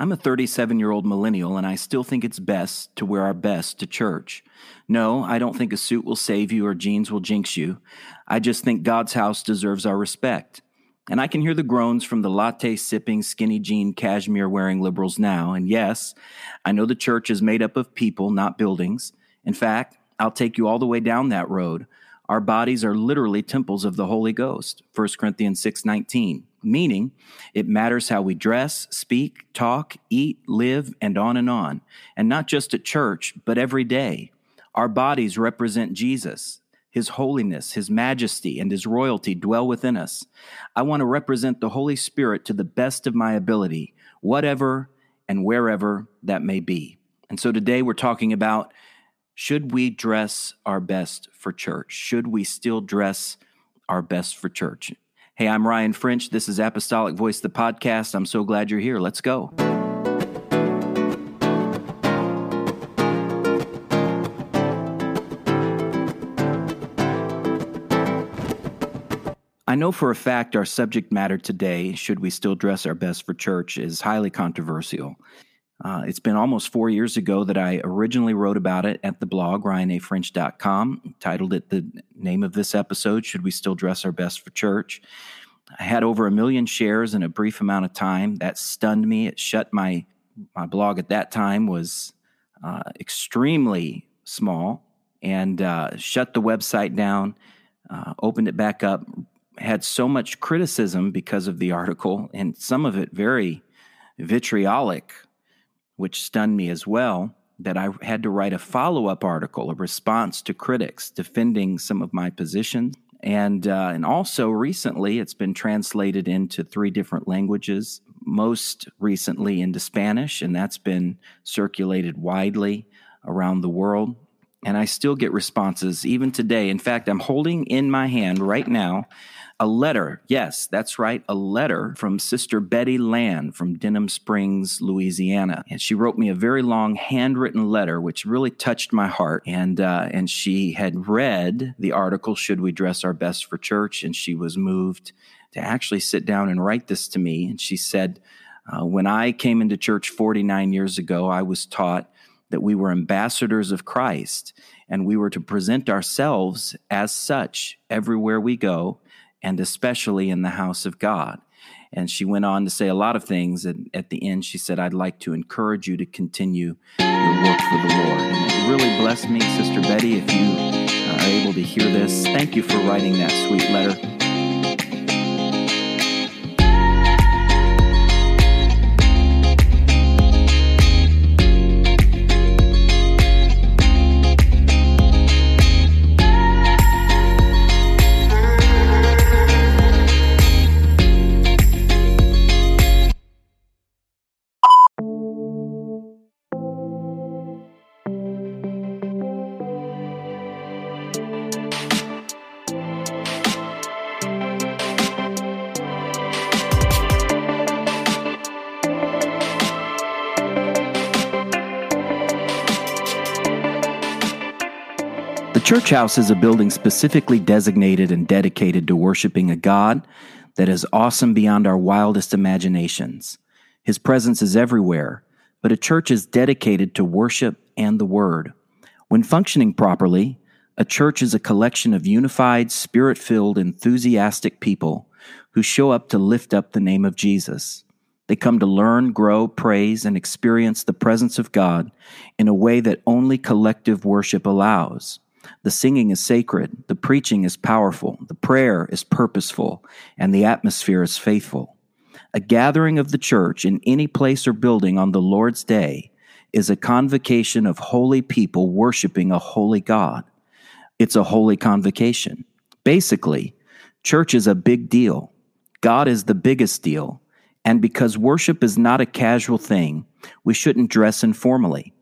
I'm a 37 year old millennial, and I still think it's best to wear our best to church. No, I don't think a suit will save you or jeans will jinx you. I just think God's house deserves our respect. And I can hear the groans from the latte sipping, skinny jean, cashmere wearing liberals now. And yes, I know the church is made up of people, not buildings. In fact, I'll take you all the way down that road. Our bodies are literally temples of the Holy Ghost. 1 Corinthians 6:19 meaning it matters how we dress, speak, talk, eat, live, and on and on. And not just at church, but every day. Our bodies represent Jesus. His holiness, His majesty, and His royalty dwell within us. I want to represent the Holy Spirit to the best of my ability, whatever and wherever that may be. And so today we're talking about should we dress our best for church? Should we still dress our best for church? Hey, I'm Ryan French. This is Apostolic Voice, the podcast. I'm so glad you're here. Let's go. I know for a fact our subject matter today, should we still dress our best for church, is highly controversial. Uh, it's been almost four years ago that I originally wrote about it at the blog, ryanafrench.com, titled it the name of this episode, Should We Still Dress Our Best for Church? I had over a million shares in a brief amount of time. That stunned me. It shut my, my blog at that time was uh, extremely small and uh, shut the website down, uh, opened it back up, had so much criticism because of the article, and some of it very vitriolic which stunned me as well, that I had to write a follow up article, a response to critics defending some of my positions. And, uh, and also recently, it's been translated into three different languages, most recently into Spanish, and that's been circulated widely around the world. And I still get responses even today. In fact, I'm holding in my hand right now a letter. Yes, that's right, a letter from Sister Betty Land from Denham Springs, Louisiana. And she wrote me a very long handwritten letter, which really touched my heart. And uh, and she had read the article "Should We Dress Our Best for Church?" and she was moved to actually sit down and write this to me. And she said, uh, "When I came into church 49 years ago, I was taught." That we were ambassadors of Christ and we were to present ourselves as such everywhere we go and especially in the house of God. And she went on to say a lot of things. And at the end, she said, I'd like to encourage you to continue your work for the Lord. And it really blessed me, Sister Betty, if you uh, are able to hear this. Thank you for writing that sweet letter. Church house is a building specifically designated and dedicated to worshiping a God that is awesome beyond our wildest imaginations. His presence is everywhere, but a church is dedicated to worship and the Word. When functioning properly, a church is a collection of unified, spirit filled, enthusiastic people who show up to lift up the name of Jesus. They come to learn, grow, praise, and experience the presence of God in a way that only collective worship allows. The singing is sacred, the preaching is powerful, the prayer is purposeful, and the atmosphere is faithful. A gathering of the church in any place or building on the Lord's day is a convocation of holy people worshiping a holy God. It's a holy convocation. Basically, church is a big deal. God is the biggest deal. And because worship is not a casual thing, we shouldn't dress informally.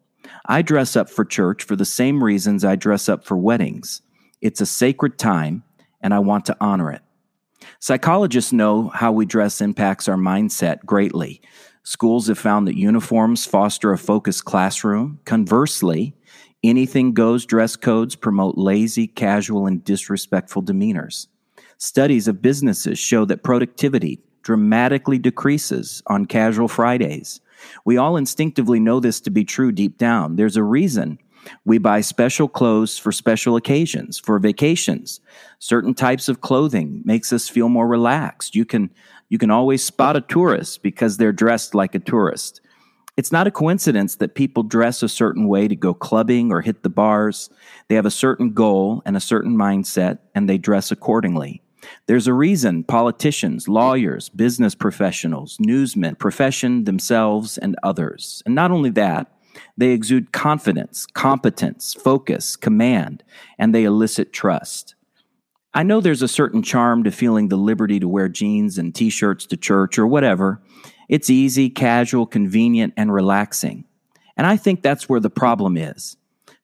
I dress up for church for the same reasons I dress up for weddings. It's a sacred time, and I want to honor it. Psychologists know how we dress impacts our mindset greatly. Schools have found that uniforms foster a focused classroom. Conversely, anything goes dress codes promote lazy, casual, and disrespectful demeanors. Studies of businesses show that productivity dramatically decreases on casual Fridays, We all instinctively know this to be true deep down. There's a reason we buy special clothes for special occasions, for vacations. Certain types of clothing makes us feel more relaxed. You can you can always spot a tourist because they're dressed like a tourist. It's not a coincidence that people dress a certain way to go clubbing or hit the bars. They have a certain goal and a certain mindset, and they dress accordingly. There's a reason politicians, lawyers, business professionals, newsmen profession themselves and others. And not only that, they exude confidence, competence, focus, command, and they elicit trust. I know there's a certain charm to feeling the liberty to wear jeans and t shirts to church or whatever. It's easy, casual, convenient, and relaxing. And I think that's where the problem is.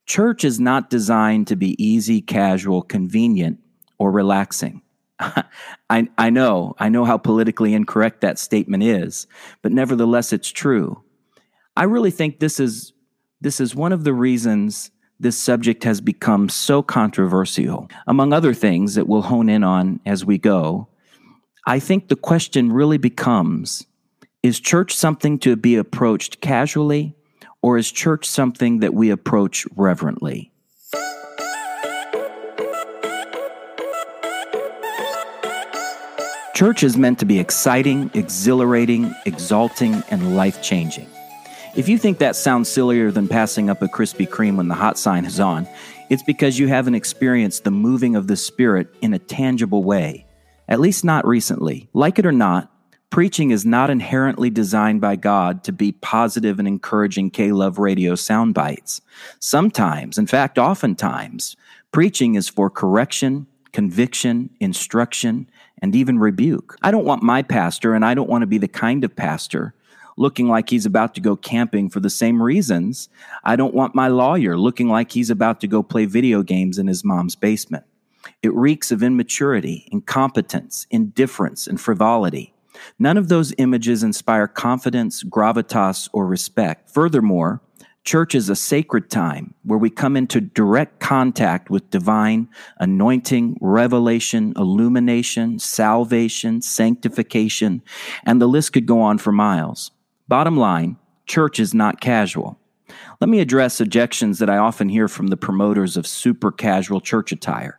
Church is not designed to be easy, casual, convenient, or relaxing. I, I know, I know how politically incorrect that statement is, but nevertheless, it's true. I really think this is this is one of the reasons this subject has become so controversial. Among other things that we'll hone in on as we go, I think the question really becomes is church something to be approached casually, or is church something that we approach reverently? Church is meant to be exciting, exhilarating, exalting, and life changing. If you think that sounds sillier than passing up a Krispy Kreme when the hot sign is on, it's because you haven't experienced the moving of the Spirit in a tangible way, at least not recently. Like it or not, preaching is not inherently designed by God to be positive and encouraging K Love radio sound bites. Sometimes, in fact, oftentimes, preaching is for correction, conviction, instruction, and even rebuke. I don't want my pastor, and I don't want to be the kind of pastor looking like he's about to go camping for the same reasons. I don't want my lawyer looking like he's about to go play video games in his mom's basement. It reeks of immaturity, incompetence, indifference, and frivolity. None of those images inspire confidence, gravitas, or respect. Furthermore, church is a sacred time where we come into direct contact with divine anointing, revelation, illumination, salvation, sanctification, and the list could go on for miles. Bottom line, church is not casual. Let me address objections that I often hear from the promoters of super casual church attire.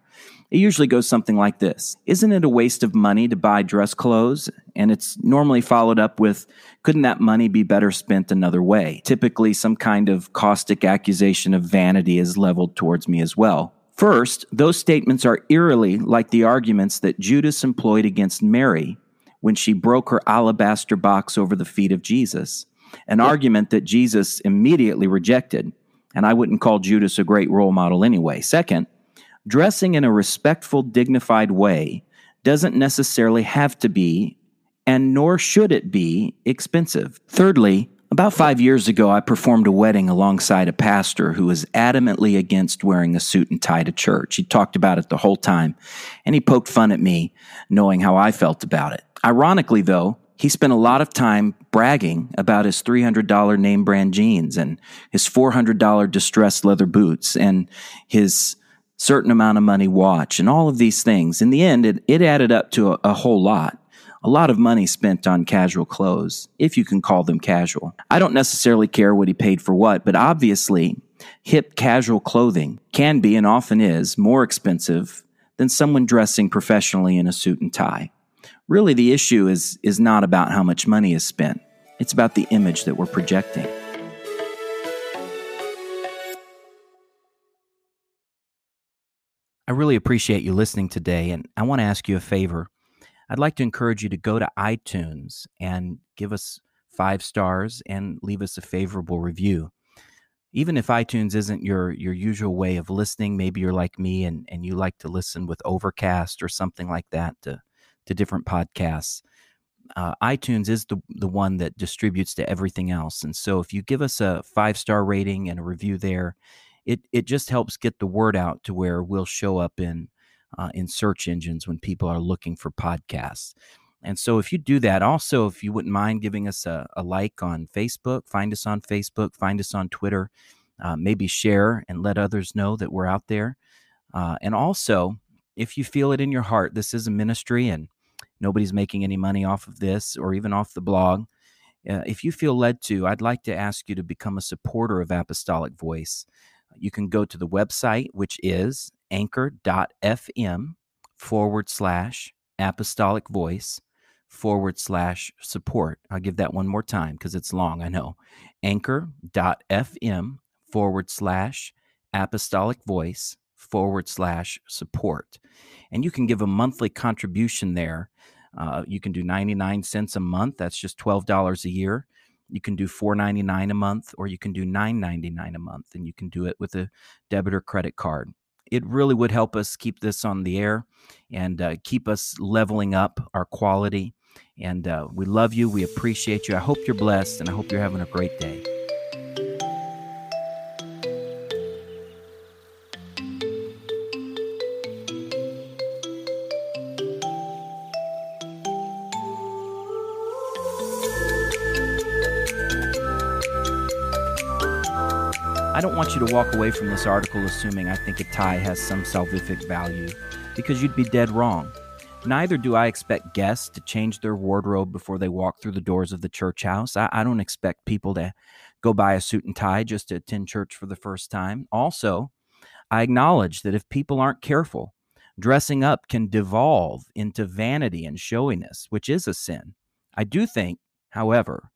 It usually goes something like this Isn't it a waste of money to buy dress clothes? And it's normally followed up with, Couldn't that money be better spent another way? Typically, some kind of caustic accusation of vanity is leveled towards me as well. First, those statements are eerily like the arguments that Judas employed against Mary when she broke her alabaster box over the feet of Jesus, an yeah. argument that Jesus immediately rejected. And I wouldn't call Judas a great role model anyway. Second, dressing in a respectful, dignified way doesn't necessarily have to be, and nor should it be, expensive. Thirdly, about five years ago, I performed a wedding alongside a pastor who was adamantly against wearing a suit and tie to church. He talked about it the whole time, and he poked fun at me, knowing how I felt about it. Ironically, though, he spent a lot of time bragging about his $300 name brand jeans and his $400 distressed leather boots and his certain amount of money watch and all of these things. In the end, it, it added up to a, a whole lot. A lot of money spent on casual clothes, if you can call them casual. I don't necessarily care what he paid for what, but obviously, hip casual clothing can be and often is more expensive than someone dressing professionally in a suit and tie. Really, the issue is, is not about how much money is spent, it's about the image that we're projecting. I really appreciate you listening today, and I want to ask you a favor. I'd like to encourage you to go to iTunes and give us five stars and leave us a favorable review. Even if iTunes isn't your your usual way of listening, maybe you're like me and, and you like to listen with Overcast or something like that to to different podcasts. Uh, iTunes is the the one that distributes to everything else, and so if you give us a five star rating and a review there, it it just helps get the word out to where we'll show up in uh, in search engines when people are looking for podcasts. And so, if you do that, also, if you wouldn't mind giving us a, a like on Facebook, find us on Facebook, find us on Twitter, uh, maybe share and let others know that we're out there. Uh, and also, if you feel it in your heart, this is a ministry and nobody's making any money off of this or even off the blog. Uh, if you feel led to, I'd like to ask you to become a supporter of Apostolic Voice. You can go to the website, which is anchor.fm forward slash apostolic voice forward slash support. I'll give that one more time because it's long, I know. Anchor.fm forward slash apostolic voice forward slash support. And you can give a monthly contribution there. Uh, you can do 99 cents a month. That's just $12 a year. You can do $4.99 a month, or you can do $9.99 a month, and you can do it with a debit or credit card. It really would help us keep this on the air and uh, keep us leveling up our quality. And uh, we love you. We appreciate you. I hope you're blessed, and I hope you're having a great day. I don't want you to walk away from this article assuming I think a tie has some salvific value, because you'd be dead wrong. Neither do I expect guests to change their wardrobe before they walk through the doors of the church house. I, I don't expect people to go buy a suit and tie just to attend church for the first time. Also, I acknowledge that if people aren't careful, dressing up can devolve into vanity and showiness, which is a sin. I do think, however,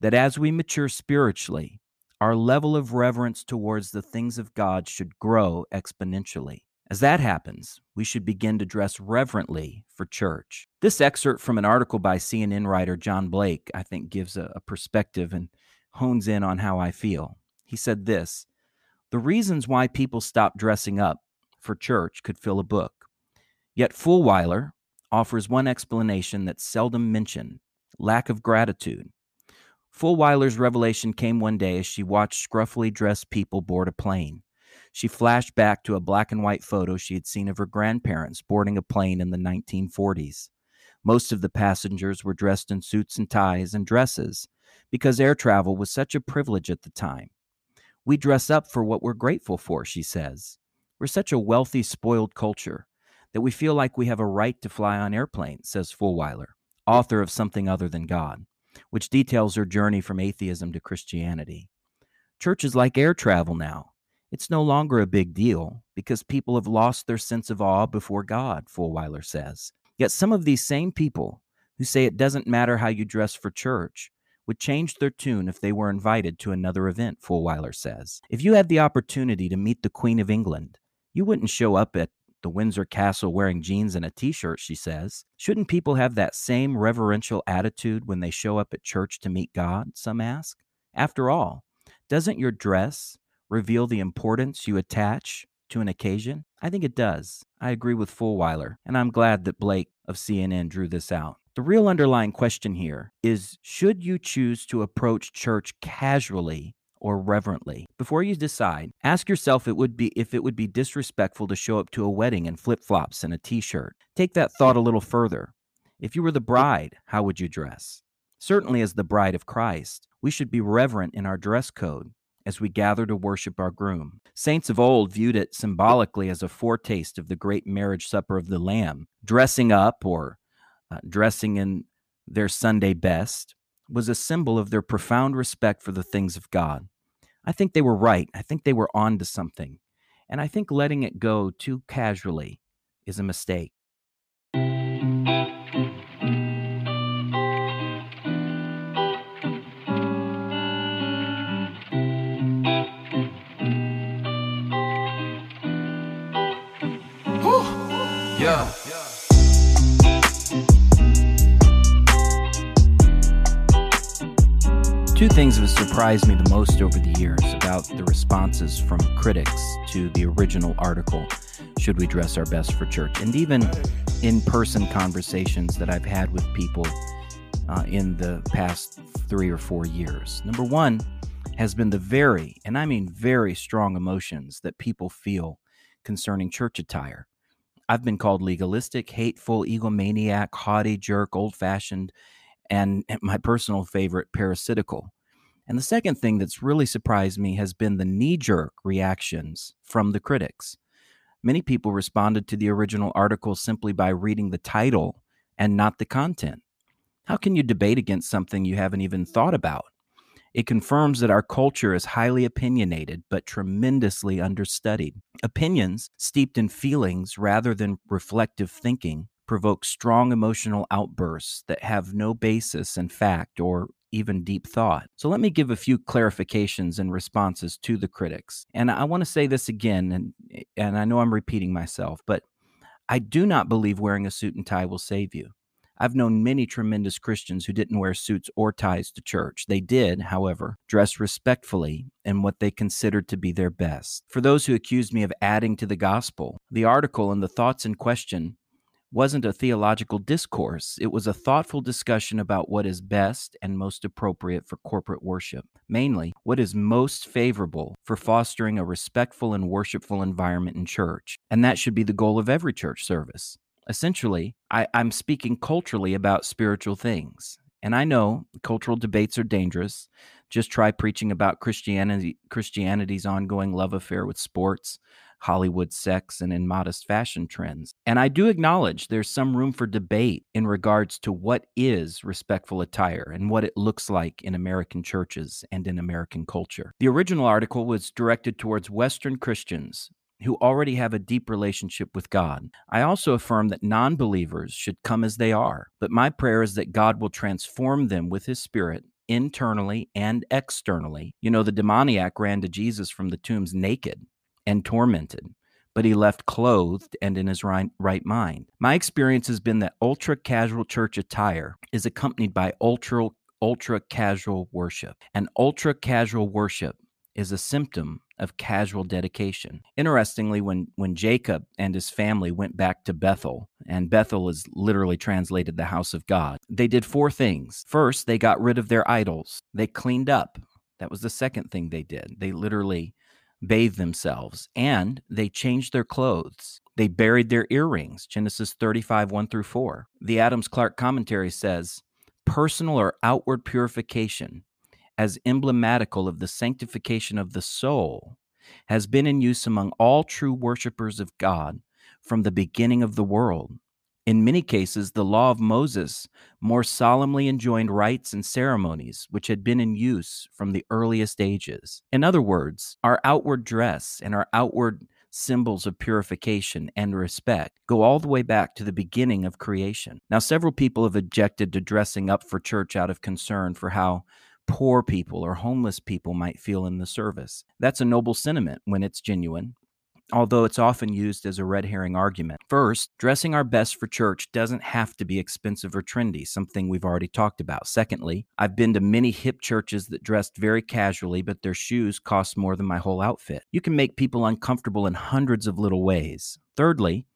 that as we mature spiritually, our level of reverence towards the things of God should grow exponentially. As that happens, we should begin to dress reverently for church. This excerpt from an article by CNN writer John Blake, I think, gives a, perspective and hones in on how I feel. He said this The reasons why people stop dressing up for church could fill a book. Yet Fulwiler offers one explanation that's seldom mentioned lack of gratitude. Fulwiler's revelation came one day as she watched scruffily dressed people board a plane. She flashed back to a black and white photo she had seen of her grandparents boarding a plane in the 1940s. Most of the passengers were dressed in suits and ties and dresses because air travel was such a privilege at the time. We dress up for what we're grateful for, she says. We're such a wealthy, spoiled culture that we feel like we have a right to fly on airplanes, says Fulwiler, author of Something Other Than God which details her journey from atheism to Christianity. Church is like air travel now. It's no longer a big deal because people have lost their sense of awe before God, Fulwiler says. Yet some of these same people who say it doesn't matter how you dress for church would change their tune if they were invited to another event, Fulwiler says. If you had the opportunity to meet the Queen of England, you wouldn't show up at the Windsor Castle wearing jeans and a t shirt, she says. Shouldn't people have that same reverential attitude when they show up at church to meet God? Some ask. After all, doesn't your dress reveal the importance you attach to an occasion? I think it does. I agree with Fulwiler, and I'm glad that Blake of CNN drew this out. The real underlying question here is should you choose to approach church casually or reverently. Before you decide, ask yourself it would be if it would be disrespectful to show up to a wedding in flip-flops and a t-shirt. Take that thought a little further. If you were the bride, how would you dress? Certainly as the bride of Christ, we should be reverent in our dress code as we gather to worship our groom. Saints of old viewed it symbolically as a foretaste of the great marriage supper of the Lamb. Dressing up or uh, dressing in their Sunday best was a symbol of their profound respect for the things of God. I think they were right. I think they were on to something. And I think letting it go too casually is a mistake. Yeah. Two things have surprised me the most over the years about the responses from critics to the original article, Should We Dress Our Best for Church? And even in person conversations that I've had with people uh, in the past three or four years. Number one has been the very, and I mean very strong emotions that people feel concerning church attire. I've been called legalistic, hateful, egomaniac, haughty, jerk, old fashioned, and eh, my personal favorite, parasitical. And the second thing that's really surprised me has been the knee jerk reactions from the critics. Many people responded to the original article simply by reading the title and not the content. How can you debate against something you haven't even thought about? It confirms that our culture is highly opinionated but tremendously understudied. Opinions, steeped in feelings rather than reflective thinking, provoke strong emotional outbursts that have no basis in fact or even deep thought. So let me give a few clarifications and responses to the critics. And I want to say this again and and I know I'm repeating myself, but I do not believe wearing a suit and tie will save you. I've known many tremendous Christians who didn't wear suits or ties to church. They did, however, dress respectfully in what they considered to be their best. For those who accused me of adding to the gospel, the article and the thoughts in question wasn't a theological discourse. It was a thoughtful discussion about what is best and most appropriate for corporate worship, mainly what is most favorable for fostering a respectful and worshipful environment in church. And that should be the goal of every church service. Essentially, I, I'm speaking culturally about spiritual things. And I know cultural debates are dangerous. Just try preaching about Christianity, Christianity's ongoing love affair with sports, Hollywood sex, and immodest fashion trends. And I do acknowledge there's some room for debate in regards to what is respectful attire and what it looks like in American churches and in American culture. The original article was directed towards Western Christians who already have a deep relationship with God. I also affirm that non believers should come as they are, but my prayer is that God will transform them with His Spirit internally and externally. You know, the demoniac ran to Jesus from the tombs naked and tormented, but he left clothed and in his right, mind. My experience has been that ultra casual church attire is accompanied by ultra ultra casual worship. And ultra casual worship is a symptom of casual dedication. Interestingly, when, when Jacob and his family went back to Bethel, and Bethel is literally translated the house of God, they did four things. First, they got rid of their idols, they cleaned up. That was the second thing they did. They literally bathed themselves and they changed their clothes. They buried their earrings, Genesis 35, 1 through 4. The Adams Clarke commentary says, personal or outward purification as emblematical of the sanctification of the soul, has been in use among all true worshippers of God from the beginning of the world. In many cases, the law of Moses more solemnly enjoined rites and ceremonies which had been in use from the earliest ages. In other words, our outward dress and our outward symbols of purification and respect go all the way back to the beginning of creation. Now, several people have objected to dressing up for church out of concern for how poor people or homeless people might feel in the service. That's a noble sentiment when it's genuine, although it's often used as a red herring argument. First, dressing our best for church doesn't have to be expensive or trendy, something we've already talked about. Secondly, I've been to many hip churches that dressed very casually, but their shoes cost more than my whole outfit. You can make people uncomfortable in hundreds of little ways. Thirdly,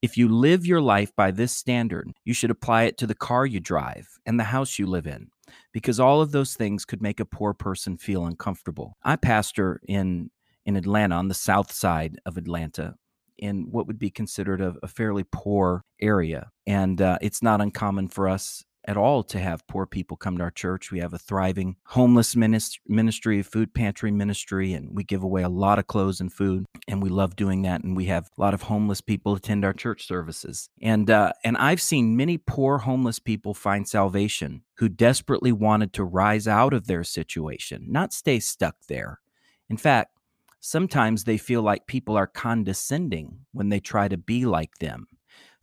if you live your life by this standard, you should apply it to the car you drive and the house you live in because all of those things could make a poor person feel uncomfortable. I pastor in in Atlanta on the south side of Atlanta in what would be considered a, a fairly poor area, and uh, it's not uncommon for us at all to have poor people come to our church. We have a thriving homeless ministry, food pantry ministry, and we give away a lot of clothes and food, and we love doing that. And we have a lot of homeless people attend our church services, and uh, and I've seen many poor homeless people find salvation who desperately wanted to rise out of their situation, not stay stuck there. In fact. Sometimes they feel like people are condescending when they try to be like them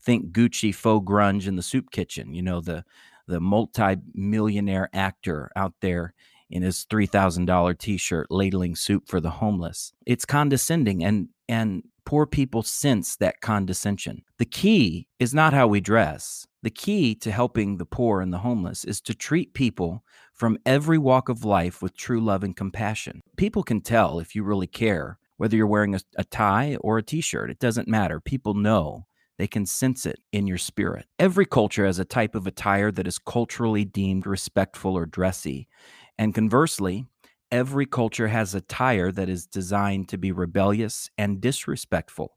think Gucci faux grunge in the soup kitchen. You know, the the multi-millionaire actor out there in his $3000 t-shirt ladling soup for the homeless. It's condescending and and poor people sense that condescension. The key is not how we dress. The key to helping the poor and the homeless is to treat people from every walk of life with true love and compassion. People can tell if you really care whether you're wearing a, a tie or a t-shirt. It doesn't matter. People know they can sense it in your spirit. Every culture has a type of attire that is culturally deemed respectful or dressy. And conversely, every culture has attire that is designed to be rebellious and disrespectful.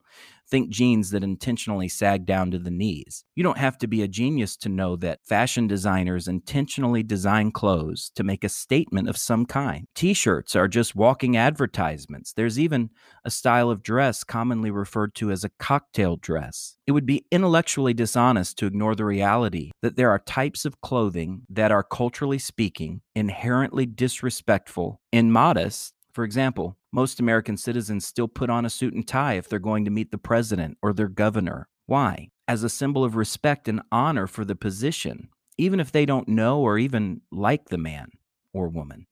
Think jeans that intentionally sag down to the knees. You don't have to be a genius to know that fashion designers intentionally design clothes to make a statement of some kind. T shirts are just walking advertisements. There's even a style of dress commonly referred to as a cocktail dress. It would be intellectually dishonest to ignore the reality that there are types of clothing that are, culturally speaking, inherently disrespectful, and modest. for example, most American citizens still put on a suit and tie if they're going to meet the president or their governor. Why? As a symbol of respect and honor for the position, even if they don't know or even like the man or woman.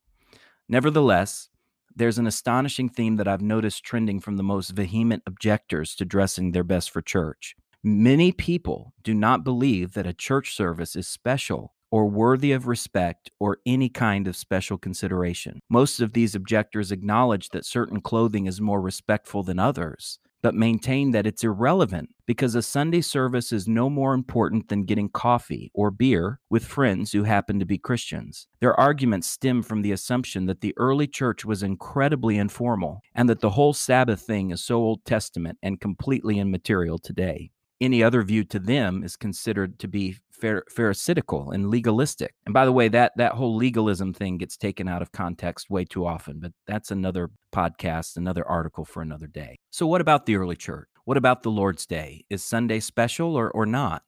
Nevertheless, there's an astonishing theme that I've noticed trending from the most vehement objectors to dressing their best for church. Many people do not believe that a church service is special or worthy of respect or any kind of special consideration. Most of these objectors acknowledge that certain clothing is more respectful than others, but maintain that it's irrelevant because a Sunday service is no more important than getting coffee or beer with friends who happen to be Christians. Their arguments stem from the assumption that the early church was incredibly informal and that the whole Sabbath thing is so Old Testament and completely immaterial today. Any other view to them is considered to be pharisaical and legalistic. And by the way, that that whole legalism thing gets taken out of context way too often, but that's another podcast, another article for another day. So what about the early church? What about the Lord's Day? Is Sunday special or, or not?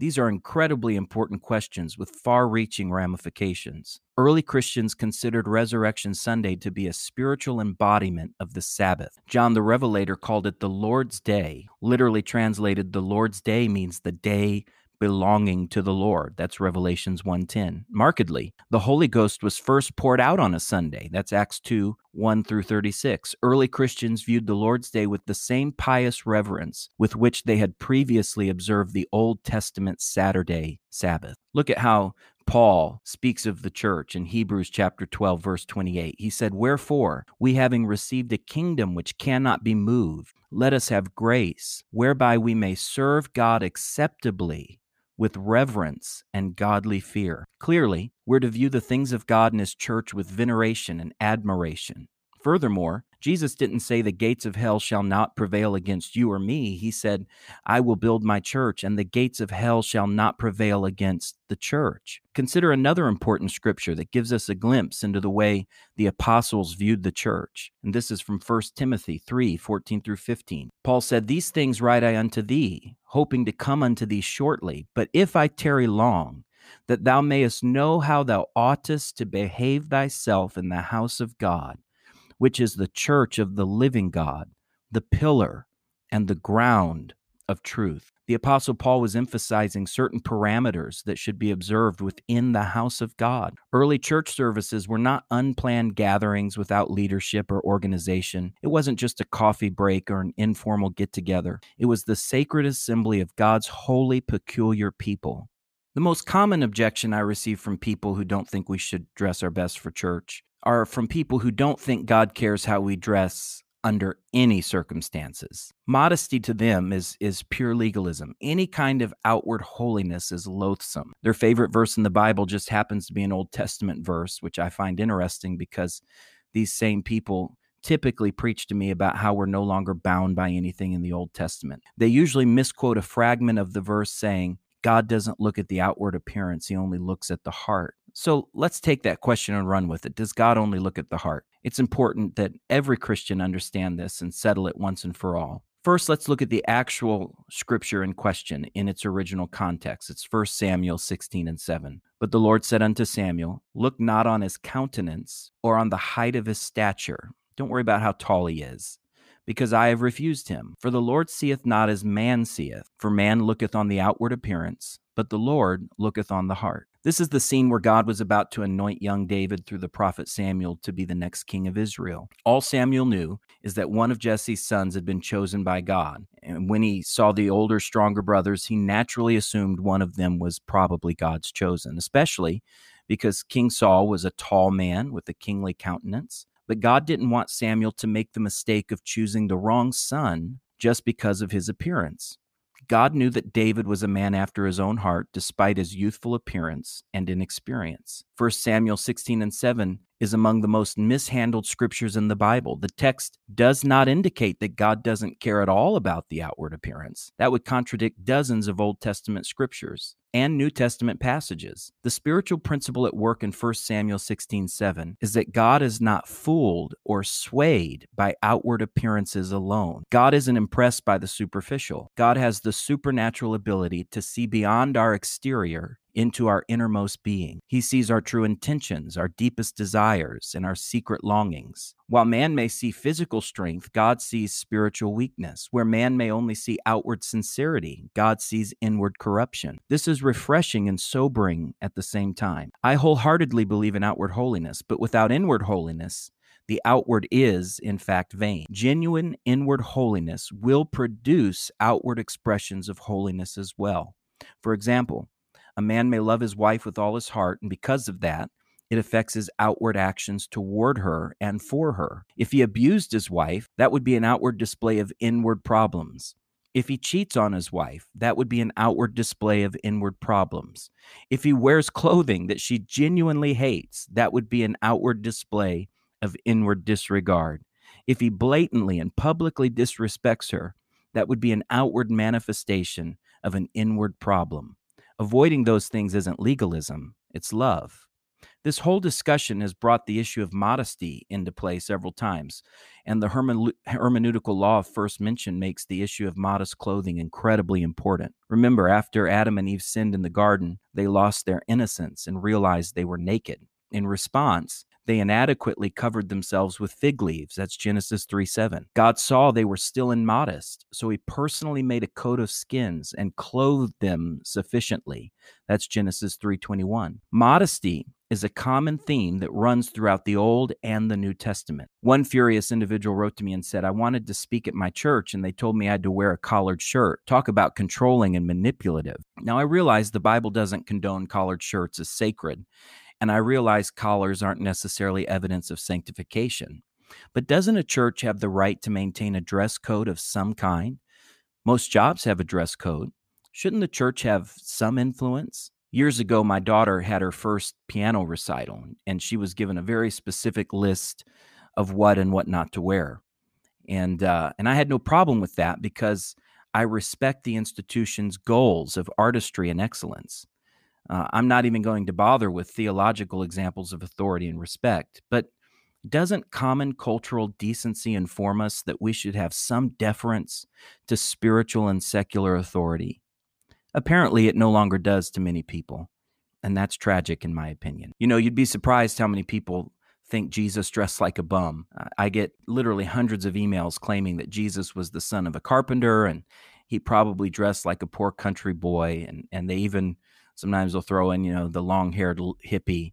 These are incredibly important questions with far reaching ramifications. Early Christians considered Resurrection Sunday to be a spiritual embodiment of the Sabbath. John the Revelator called it the Lord's Day. Literally translated, the Lord's Day means the day belonging to the Lord. That's Revelations 1:10. Markedly, the Holy Ghost was first poured out on a Sunday. That's Acts 2 1 through 36. Early Christians viewed the Lord's Day with the same pious reverence with which they had previously observed the Old Testament Saturday Sabbath. Look at how Paul speaks of the church in Hebrews chapter 12, verse 28. He said, Wherefore, we having received a kingdom which cannot be moved, let us have grace, whereby we may serve God acceptably with reverence and godly fear. Clearly, we're to view the things of God and His church with veneration and admiration. Furthermore, Jesus didn't say the gates of hell shall not prevail against you or me. He said, I will build my church, and the gates of hell shall not prevail against the church. Consider another important scripture that gives us a glimpse into the way the apostles viewed the church. And this is from 1 Timothy 3 14 through 15. Paul said, These things write I unto thee, hoping to come unto thee shortly. But if I tarry long, that thou mayest know how thou oughtest to behave thyself in the house of God which is the church of the living God, the pillar and the ground of truth. The Apostle Paul was emphasizing certain parameters that should be observed within the house of God. Early church services were not unplanned gatherings without leadership or organization. It wasn't just a coffee break or an informal get together, it was the sacred assembly of God's holy, peculiar people. The most common objection I receive from people who don't think we should dress our best for church are from people who don't think God cares how we dress under any circumstances. Modesty to them is is pure legalism. Any kind of outward holiness is loathsome. Their favorite verse in the Bible just happens to be an Old Testament verse, which I find interesting because these same people typically preach to me about how we're no longer bound by anything in the Old Testament. They usually misquote a fragment of the verse saying, God doesn't look at the outward appearance, he only looks at the heart. So let's take that question and run with it. Does God only look at the heart? It's important that every Christian understand this and settle it once and for all. First, let's look at the actual scripture in question in its original context. It's 1 Samuel 16 and 7. But the Lord said unto Samuel, Look not on his countenance or on the height of his stature. Don't worry about how tall he is, because I have refused him. For the Lord seeth not as man seeth, for man looketh on the outward appearance, but the Lord looketh on the heart. This is the scene where God was about to anoint young David through the prophet Samuel to be the next king of Israel. All Samuel knew is that one of Jesse's sons had been chosen by God. And when he saw the older, stronger brothers, he naturally assumed one of them was probably God's chosen, especially because King Saul was a tall man with a kingly countenance. But God didn't want Samuel to make the mistake of choosing the wrong son just because of his appearance. God knew that David was a man after his own heart, despite his youthful appearance and inexperience. 1 Samuel 16 and 7 is among the most mishandled scriptures in the Bible. The text does not indicate that God doesn't care at all about the outward appearance. That would contradict dozens of Old Testament scriptures and New Testament passages. The spiritual principle at work in 1 Samuel 16:7 is that God is not fooled or swayed by outward appearances alone. God isn't impressed by the superficial. God has the supernatural ability to see beyond our exterior into our innermost being. He sees our true intentions, our deepest desires, and our secret longings. While man may see physical strength, God sees spiritual weakness. Where man may only see outward sincerity, God sees inward corruption. This is refreshing and sobering at the same time. I wholeheartedly believe in outward holiness, but without inward holiness, the outward is, in fact, vain. Genuine inward holiness will produce outward expressions of holiness as well. For example, a man may love his wife with all his heart, and because of that, it affects his outward actions toward her and for her. If he abused his wife, that would be an outward display of inward problems. If he cheats on his wife, that would be an outward display of inward problems. If he wears clothing that she genuinely hates, that would be an outward display of inward disregard. If he blatantly and publicly disrespects her, that would be an outward manifestation of an inward problem. Avoiding those things isn't legalism, it's love. This whole discussion has brought the issue of modesty into play several times, and the hermeneutical law of first mention makes the issue of modest clothing incredibly important. Remember, after Adam and Eve sinned in the garden, they lost their innocence and realized they were naked. In response, they inadequately covered themselves with fig leaves. That's Genesis 3 7. God saw they were still immodest, so he personally made a coat of skins and clothed them sufficiently. That's Genesis 3:21. Modesty is a common theme that runs throughout the Old and the New Testament. One furious individual wrote to me and said, I wanted to speak at my church and they told me I had to wear a collared shirt. Talk about controlling and manipulative. Now, I realize the Bible doesn't condone collared shirts as sacred, and I realize collars aren't necessarily evidence of sanctification. But doesn't a church have the right to maintain a dress code of some kind? Most jobs have a dress code. Shouldn't the church have some influence? Years ago, my daughter had her first piano recital, and she was given a very specific list of what and what not to wear. And, uh, and I had no problem with that because I respect the institution's goals of artistry and excellence. Uh, I'm not even going to bother with theological examples of authority and respect, but doesn't common cultural decency inform us that we should have some deference to spiritual and secular authority? Apparently, it no longer does to many people, and that's tragic in my opinion. You know, you'd be surprised how many people think Jesus dressed like a bum. I get literally hundreds of emails claiming that Jesus was the son of a carpenter and he probably dressed like a poor country boy, and, and they even Sometimes they'll throw in, you know, the long haired hippie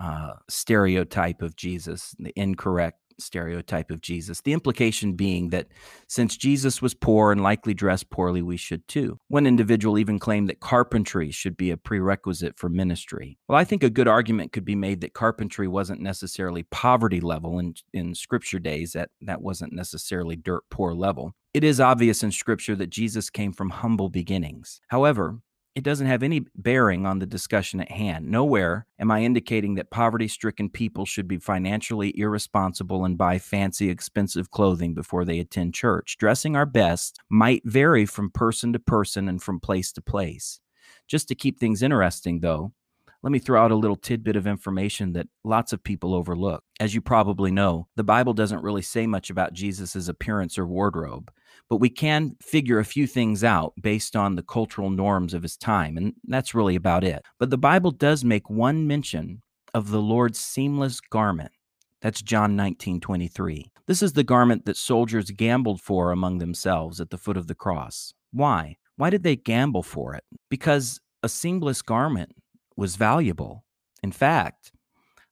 uh, stereotype of Jesus, the incorrect stereotype of Jesus. The implication being that since Jesus was poor and likely dressed poorly, we should too. One individual even claimed that carpentry should be a prerequisite for ministry. Well, I think a good argument could be made that carpentry wasn't necessarily poverty level in, in scripture days, that, that wasn't necessarily dirt poor level. It is obvious in scripture that Jesus came from humble beginnings. However, it doesn't have any bearing on the discussion at hand. Nowhere am I indicating that poverty stricken people should be financially irresponsible and buy fancy, expensive clothing before they attend church. Dressing our best might vary from person to person and from place to place. Just to keep things interesting, though, let me throw out a little tidbit of information that lots of people overlook. As you probably know, the Bible doesn't really say much about Jesus' appearance or wardrobe, but we can figure a few things out based on the cultural norms of his time, and that's really about it. But the Bible does make one mention of the Lord's seamless garment. That's John 19 23. This is the garment that soldiers gambled for among themselves at the foot of the cross. Why? Why did they gamble for it? Because a seamless garment was valuable. In fact,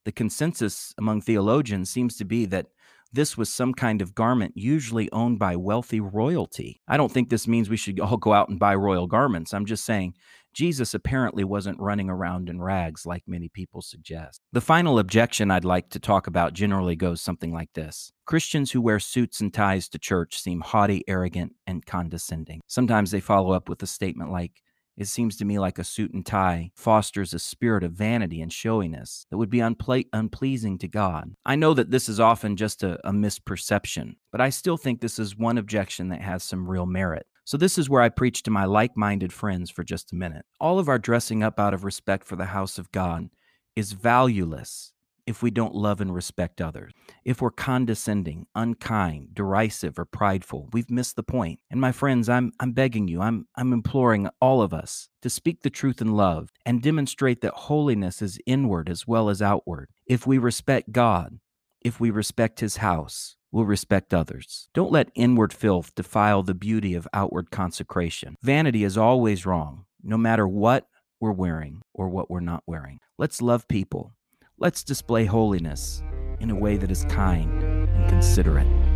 the consensus among theologians seems to be that This was some kind of garment usually owned by wealthy royalty. I don't think this means we should all go out and buy royal garments. I'm just saying Jesus apparently wasn't running around in rags like many people suggest. The final objection I'd like to talk about generally goes something like this Christians who wear suits and ties to church seem haughty, arrogant, and condescending. Sometimes they follow up with a statement like, it seems to me like a suit and tie fosters a spirit of vanity and showiness that would be unple- unpleasing to God. I know that this is often just a, a misperception, but I still think this is one objection that has some real merit. So, this is where I preach to my like minded friends for just a minute. All of our dressing up out of respect for the house of God is valueless if we don't love and respect others. If we're condescending, unkind, derisive, or prideful, we've missed the point. And my friends, I'm, I'm begging you, I'm, I'm imploring all of us to speak the truth in love and demonstrate that holiness is inward as well as outward. If we respect God, if we respect His house, we'll respect others. Don't let inward filth defile the beauty of outward consecration. Vanity is always wrong, no matter what we're wearing or what we're not wearing. Let's love people. Let's display holiness in a way that is kind and considerate.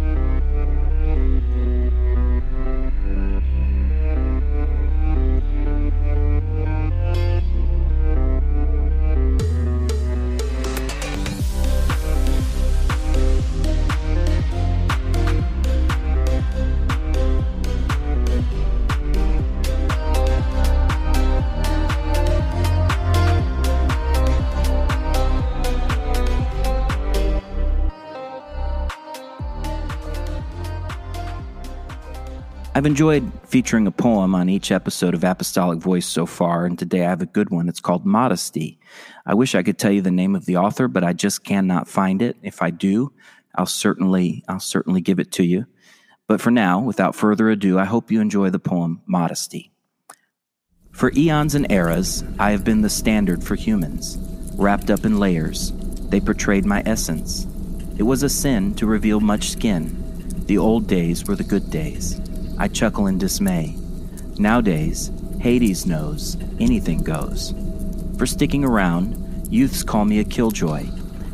I've enjoyed featuring a poem on each episode of Apostolic Voice so far, and today I have a good one. It's called Modesty. I wish I could tell you the name of the author, but I just cannot find it. If I do, I'll certainly I'll certainly give it to you. But for now, without further ado, I hope you enjoy the poem Modesty. For eons and eras, I have been the standard for humans, wrapped up in layers. They portrayed my essence. It was a sin to reveal much skin. The old days were the good days. I chuckle in dismay. Nowadays, Hades knows anything goes. For sticking around, youths call me a killjoy.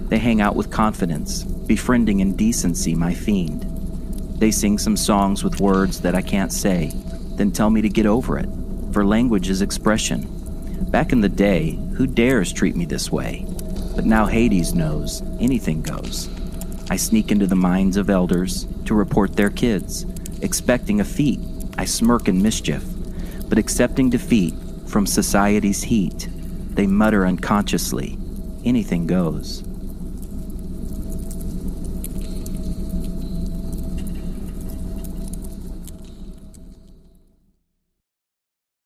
They hang out with confidence, befriending in decency my fiend. They sing some songs with words that I can't say, then tell me to get over it, for language is expression. Back in the day, who dares treat me this way? But now Hades knows anything goes. I sneak into the minds of elders to report their kids expecting a feat, I smirk in mischief, but accepting defeat from society's heat, they mutter unconsciously, anything goes.